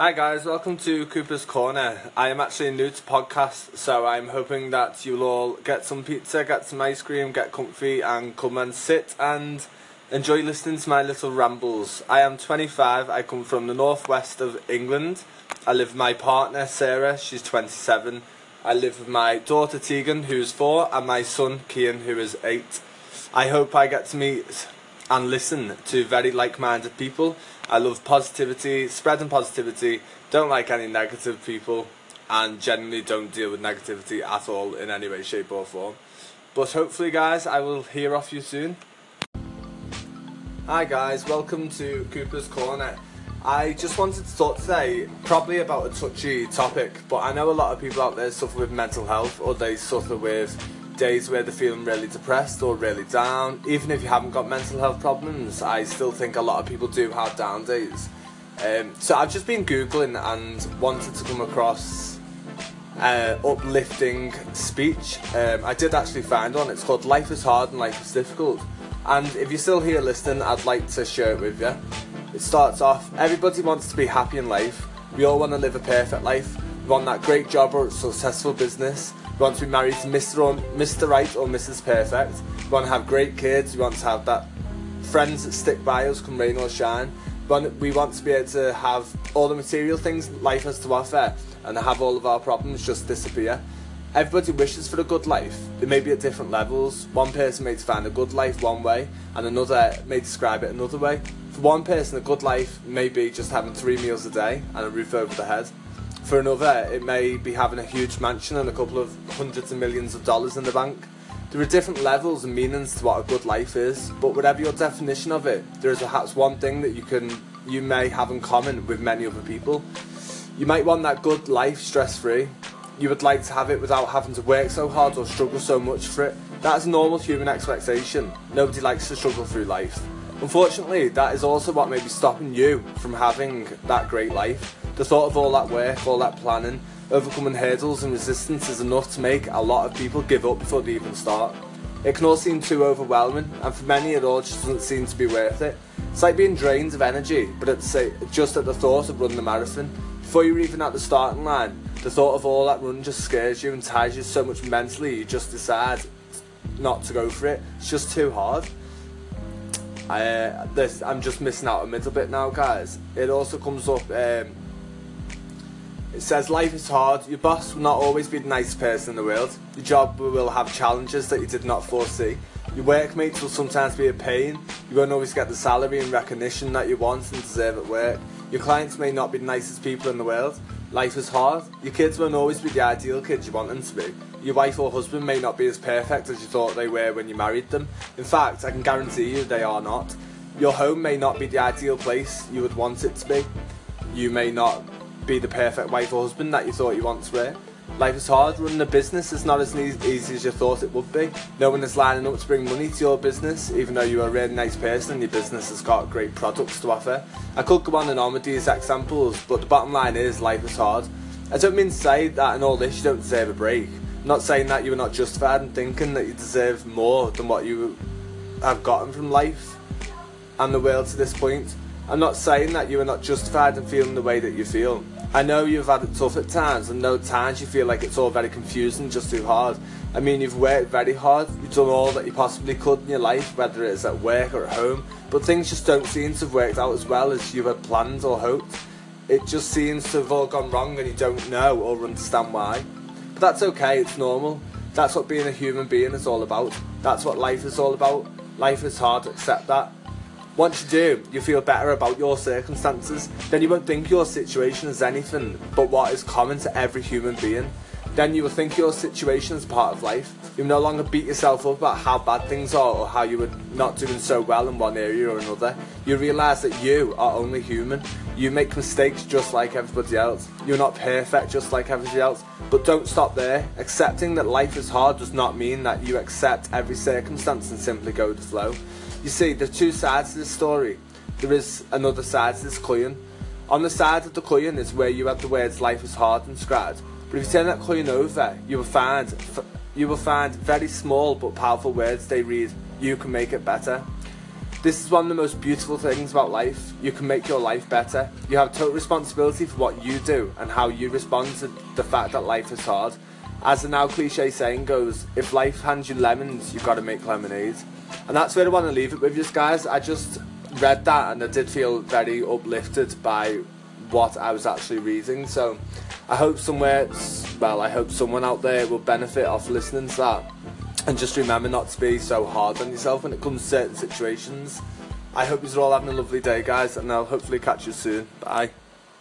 Hi guys, welcome to Cooper's Corner. I am actually new to podcast, so I'm hoping that you'll all get some pizza, get some ice cream, get comfy, and come and sit and enjoy listening to my little rambles. I am 25. I come from the northwest of England. I live with my partner Sarah. She's 27. I live with my daughter Tegan, who's four, and my son Kian, who is eight. I hope I get to meet and listen to very like-minded people. I love positivity, spreading positivity. Don't like any negative people, and generally don't deal with negativity at all in any way, shape, or form. But hopefully, guys, I will hear off you soon. Hi, guys. Welcome to Cooper's Corner. I just wanted to talk today probably about a touchy topic, but I know a lot of people out there suffer with mental health or they suffer with days where they're feeling really depressed or really down. Even if you haven't got mental health problems, I still think a lot of people do have down days. Um, so I've just been googling and wanted to come across uh, uplifting speech. Um, I did actually find one. It's called "Life is Hard and Life is Difficult." And if you're still here listening, I'd like to share it with you. It starts off: Everybody wants to be happy in life. We all want to live a perfect life. We want that great job or successful business. We want to be married to Mr. or Mr. Right or Mrs. Perfect. We want to have great kids. We want to have that friends that stick by us, come rain or shine. We want to be able to have all the material things life has to offer and have all of our problems just disappear. Everybody wishes for a good life. They may be at different levels. One person may define a good life one way, and another may describe it another way. For one person, a good life may be just having three meals a day and a roof over the head. For another, it may be having a huge mansion and a couple of hundreds of millions of dollars in the bank. There are different levels and meanings to what a good life is, but whatever your definition of it, there is perhaps one thing that you can you may have in common with many other people. You might want that good life stress free. You would like to have it without having to work so hard or struggle so much for it. That is normal human expectation. Nobody likes to struggle through life. Unfortunately, that is also what may be stopping you from having that great life. The thought of all that work, all that planning, overcoming hurdles and resistance is enough to make a lot of people give up before they even start. It can all seem too overwhelming, and for many, it all just doesn't seem to be worth it. It's like being drained of energy, but at the, just at the thought of running a marathon. Before you're even at the starting line, the thought of all that run just scares you and ties you so much mentally, you just decide not to go for it. It's just too hard. I, uh, this, I'm just missing out a little bit now, guys. It also comes up. Um, it says life is hard. Your boss will not always be the nicest person in the world. Your job will have challenges that you did not foresee. Your workmates will sometimes be a pain. You won't always get the salary and recognition that you want and deserve at work. Your clients may not be the nicest people in the world. Life is hard. Your kids won't always be the ideal kids you want them to be. Your wife or husband may not be as perfect as you thought they were when you married them. In fact, I can guarantee you they are not. Your home may not be the ideal place you would want it to be. You may not be the perfect wife or husband that you thought you once were. Life is hard. Running a business is not as easy as you thought it would be. No one is lining up to bring money to your business, even though you're a really nice person and your business has got great products to offer. I could go on and on with these examples, but the bottom line is life is hard. I don't mean to say that in all this you don't deserve a break. I'm not saying that you are not justified in thinking that you deserve more than what you have gotten from life and the world to this point. I'm not saying that you are not justified in feeling the way that you feel. I know you've had it tough at times, and no times you feel like it's all very confusing, just too hard. I mean, you've worked very hard, you've done all that you possibly could in your life, whether it's at work or at home, but things just don't seem to have worked out as well as you had planned or hoped. It just seems to have all gone wrong, and you don't know or understand why. But that's okay, it's normal. That's what being a human being is all about. That's what life is all about. Life is hard, accept that. Once you do, you feel better about your circumstances, then you won't think your situation is anything but what is common to every human being. Then you will think your situation is part of life. You will no longer beat yourself up about how bad things are or how you are not doing so well in one area or another. You realise that you are only human. You make mistakes just like everybody else. You're not perfect just like everybody else. But don't stop there. Accepting that life is hard does not mean that you accept every circumstance and simply go with the flow. You see, there are two sides to this story. There is another side to this coin. On the side of the coin is where you have the words "life is hard" and inscribed. But if you turn that coin over, you will find you will find very small but powerful words. They read, "You can make it better." This is one of the most beautiful things about life. You can make your life better. You have total responsibility for what you do and how you respond to the fact that life is hard. As the now cliche saying goes, if life hands you lemons, you've got to make lemonade. And that's where I want to leave it with you guys. I just read that and I did feel very uplifted by what I was actually reading. So I hope somewhere, well, I hope someone out there will benefit off listening to that. And just remember not to be so hard on yourself when it comes to certain situations. I hope you're all having a lovely day, guys, and I'll hopefully catch you soon. Bye.